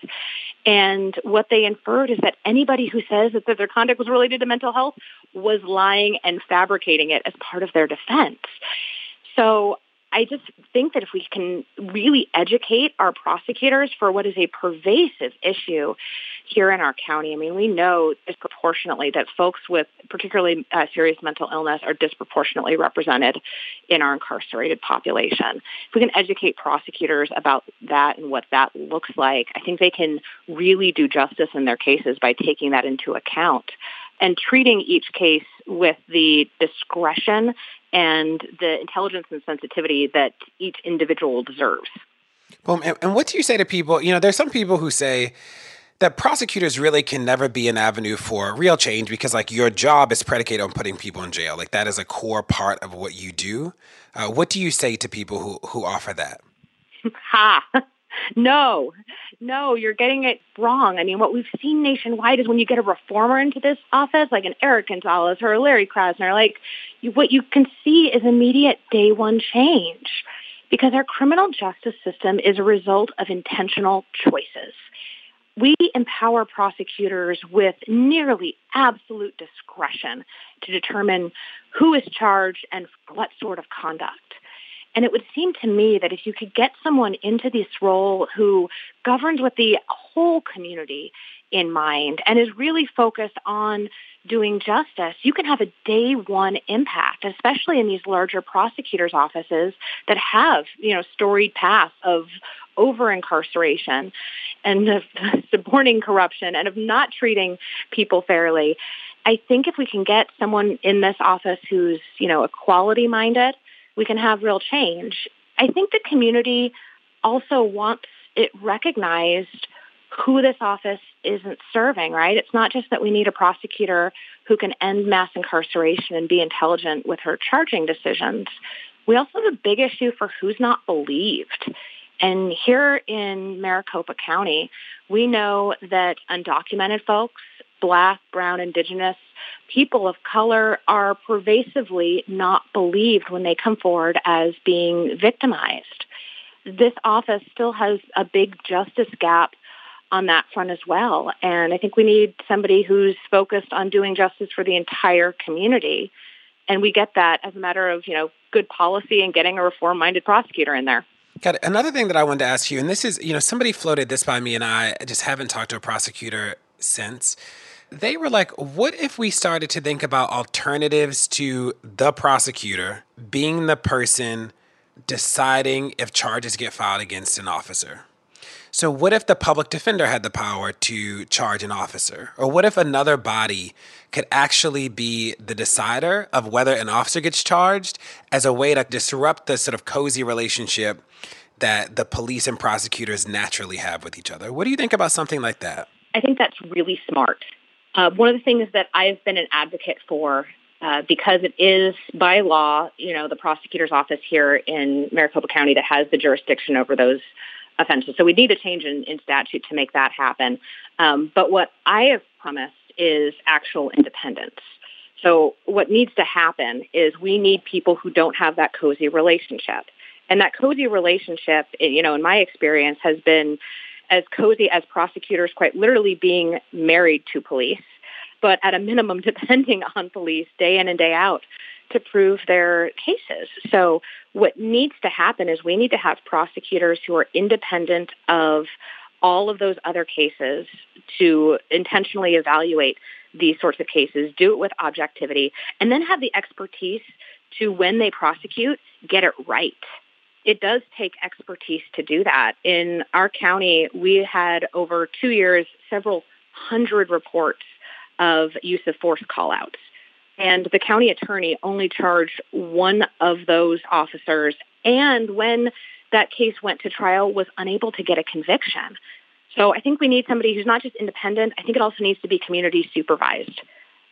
H: And what they inferred is that anybody who says that their conduct was related to mental health was lying and fabricating it as part of their defense. So I just think that if we can really educate our prosecutors for what is a pervasive issue here in our county, I mean, we know disproportionately that folks with particularly uh, serious mental illness are disproportionately represented in our incarcerated population. If we can educate prosecutors about that and what that looks like, I think they can really do justice in their cases by taking that into account and treating each case with the discretion and the intelligence and sensitivity that each individual deserves.
A: Well, and, what do you say to people? You know, there's some people who say that prosecutors really can never be an avenue for real change because, like, your job is predicated on putting people in jail. Like, that is a core part of what you do. Uh, what do you say to people who, who offer that?
H: Ha! No, no, you're getting it wrong. I mean, what we've seen nationwide is when you get a reformer into this office, like an Eric Gonzalez or a Larry Krasner, like you, what you can see is immediate day one change because our criminal justice system is a result of intentional choices. We empower prosecutors with nearly absolute discretion to determine who is charged and what sort of conduct. And it would seem to me that if you could get someone into this role who governs with the whole community in mind and is really focused on doing justice, you can have a day one impact, especially in these larger prosecutors' offices that have, you know, storied paths of over incarceration and of supporting corruption and of not treating people fairly. I think if we can get someone in this office who's, you know, equality minded, we can have real change. I think the community also wants it recognized who this office isn't serving, right? It's not just that we need a prosecutor who can end mass incarceration and be intelligent with her charging decisions. We also have a big issue for who's not believed. And here in Maricopa County, we know that undocumented folks, black, brown, indigenous, people of color are pervasively not believed when they come forward as being victimized. This office still has a big justice gap on that front as well. And I think we need somebody who's focused on doing justice for the entire community. And we get that as a matter of, you know, good policy and getting a reform-minded prosecutor in there.
A: Got it. Another thing that I wanted to ask you, and this is, you know, somebody floated this by me, and I just haven't talked to a prosecutor since. They were like, what if we started to think about alternatives to the prosecutor being the person deciding if charges get filed against an officer? So, what if the public defender had the power to charge an officer? Or what if another body could actually be the decider of whether an officer gets charged as a way to disrupt the sort of cozy relationship that the police and prosecutors naturally have with each other? What do you think about something like that?
H: I think that's really smart. Uh, one of the things that I've been an advocate for uh, because it is by law, you know, the prosecutor's office here in Maricopa County that has the jurisdiction over those offenses. So we need a change in, in statute to make that happen. Um, but what I have promised is actual independence. So what needs to happen is we need people who don't have that cozy relationship. And that cozy relationship, you know, in my experience has been as cozy as prosecutors quite literally being married to police, but at a minimum depending on police day in and day out to prove their cases. So what needs to happen is we need to have prosecutors who are independent of all of those other cases to intentionally evaluate these sorts of cases, do it with objectivity, and then have the expertise to, when they prosecute, get it right. It does take expertise to do that. In our county, we had over two years, several hundred reports of use of force callouts. And the county attorney only charged one of those officers. And when that case went to trial, was unable to get a conviction. So I think we need somebody who's not just independent. I think it also needs to be community supervised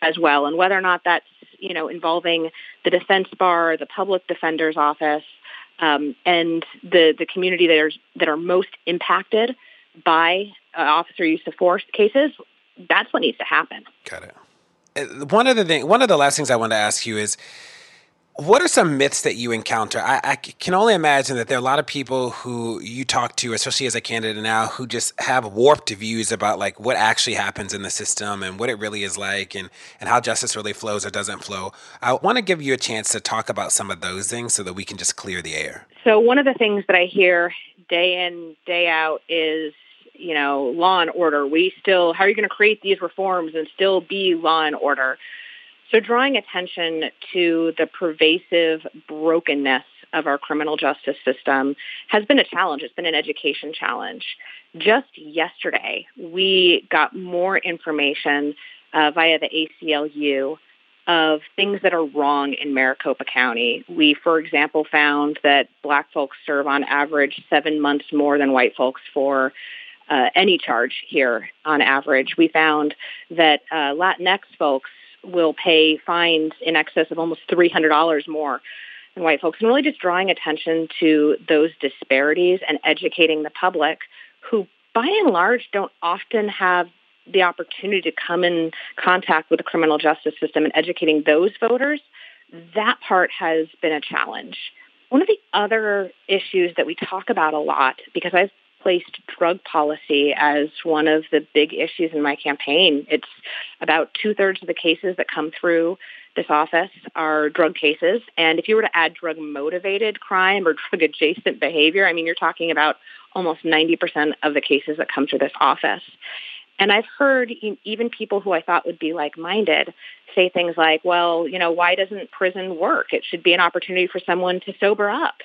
H: as well. And whether or not that's you know involving the defense bar, the public defender's office, um, and the the community that are that are most impacted by uh, officer use of force cases, that's what needs to happen.
A: Got it. One of the thing, one of the last things I want to ask you is, what are some myths that you encounter? I, I, can only imagine that there are a lot of people who you talk to, especially as a candidate now, who just have warped views about like what actually happens in the system and what it really is like and, and how justice really flows or doesn't flow. I want to give you a chance to talk about some of those things so that we can just clear the air.
H: So one of the things that I hear day in, day out is you know, law and order. We still, how are you going to create these reforms and still be law and order? So drawing attention to the pervasive brokenness of our criminal justice system has been a challenge. It's been an education challenge. Just yesterday, we got more information uh, via the ACLU of things that are wrong in Maricopa County. We, for example, found that black folks serve on average seven months more than white folks for uh, any charge here on average. We found that uh, Latinx folks will pay fines in excess of almost $300 more than white folks, and really just drawing attention to those disparities and educating the public who, by and large, don't often have the opportunity to come in contact with the criminal justice system and educating those voters. That part has been a challenge. One of the other issues that we talk about a lot, because I've placed drug policy as one of the big issues in my campaign. It's about two-thirds of the cases that come through this office are drug cases. And if you were to add drug-motivated crime or drug-adjacent behavior, I mean, you're talking about almost 90% of the cases that come through this office. And I've heard even people who I thought would be like-minded say things like, well, you know, why doesn't prison work? It should be an opportunity for someone to sober up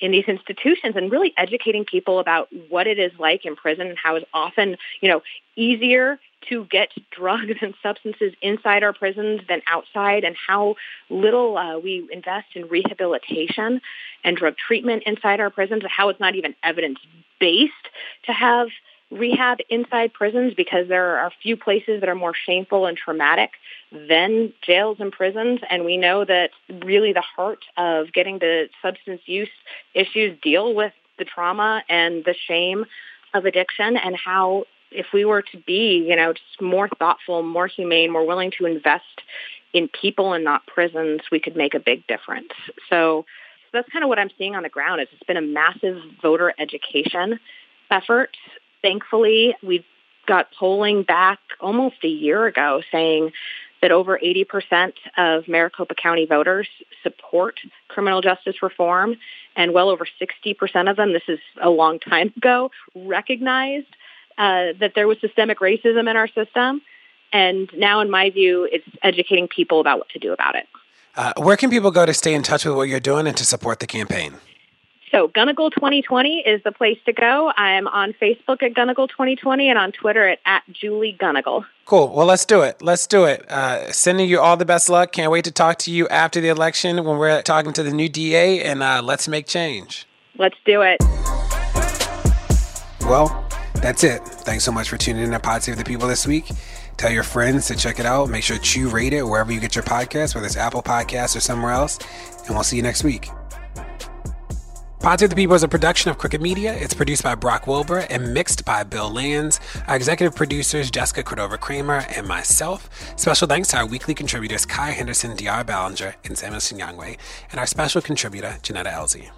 H: in these institutions and really educating people about what it is like in prison and how it's often, you know, easier to get drugs and substances inside our prisons than outside and how little uh, we invest in rehabilitation and drug treatment inside our prisons and how it's not even evidence-based to have rehab inside prisons because there are few places that are more shameful and traumatic than jails and prisons. And we know that really the heart of getting the substance use issues deal with the trauma and the shame of addiction and how if we were to be, you know, just more thoughtful, more humane, more willing to invest in people and not prisons, we could make a big difference. So, so that's kind of what I'm seeing on the ground is it's been a massive voter education effort thankfully, we've got polling back almost a year ago saying that over 80% of Maricopa County voters support criminal justice reform, and well over 60% of them, this is a long time ago, recognized uh, that there was systemic racism in our system. And now, in my view, it's educating people about what to do about it.
A: Uh, where can people go to stay in touch with what you're doing and to support the campaign?
H: So Gunnigle 2020 is the place to go. I'm on Facebook at Gunnigle 2020 and on Twitter at, at Julie Gunnigle.
A: Cool. Well, let's do it. Let's do it. Uh, sending you all the best luck. Can't wait to talk to you after the election when we're talking to the new DA and uh, let's make change.
H: Let's do it.
A: Well, that's it. Thanks so much for tuning in to Pod Save the People this week. Tell your friends to check it out. Make sure to rate it wherever you get your podcast, whether it's Apple Podcasts or somewhere else. And we'll see you next week. Pod Save the People is a production of Crooked Media. It's produced by Brock Wilbur and mixed by Bill Lands. Our executive producers, Jessica Cordova Kramer and myself. Special thanks to our weekly contributors, Kaya Henderson, De'Ara Balenger, and Samuel Sinyangwe, and our special contributor, Johnetta Elzie.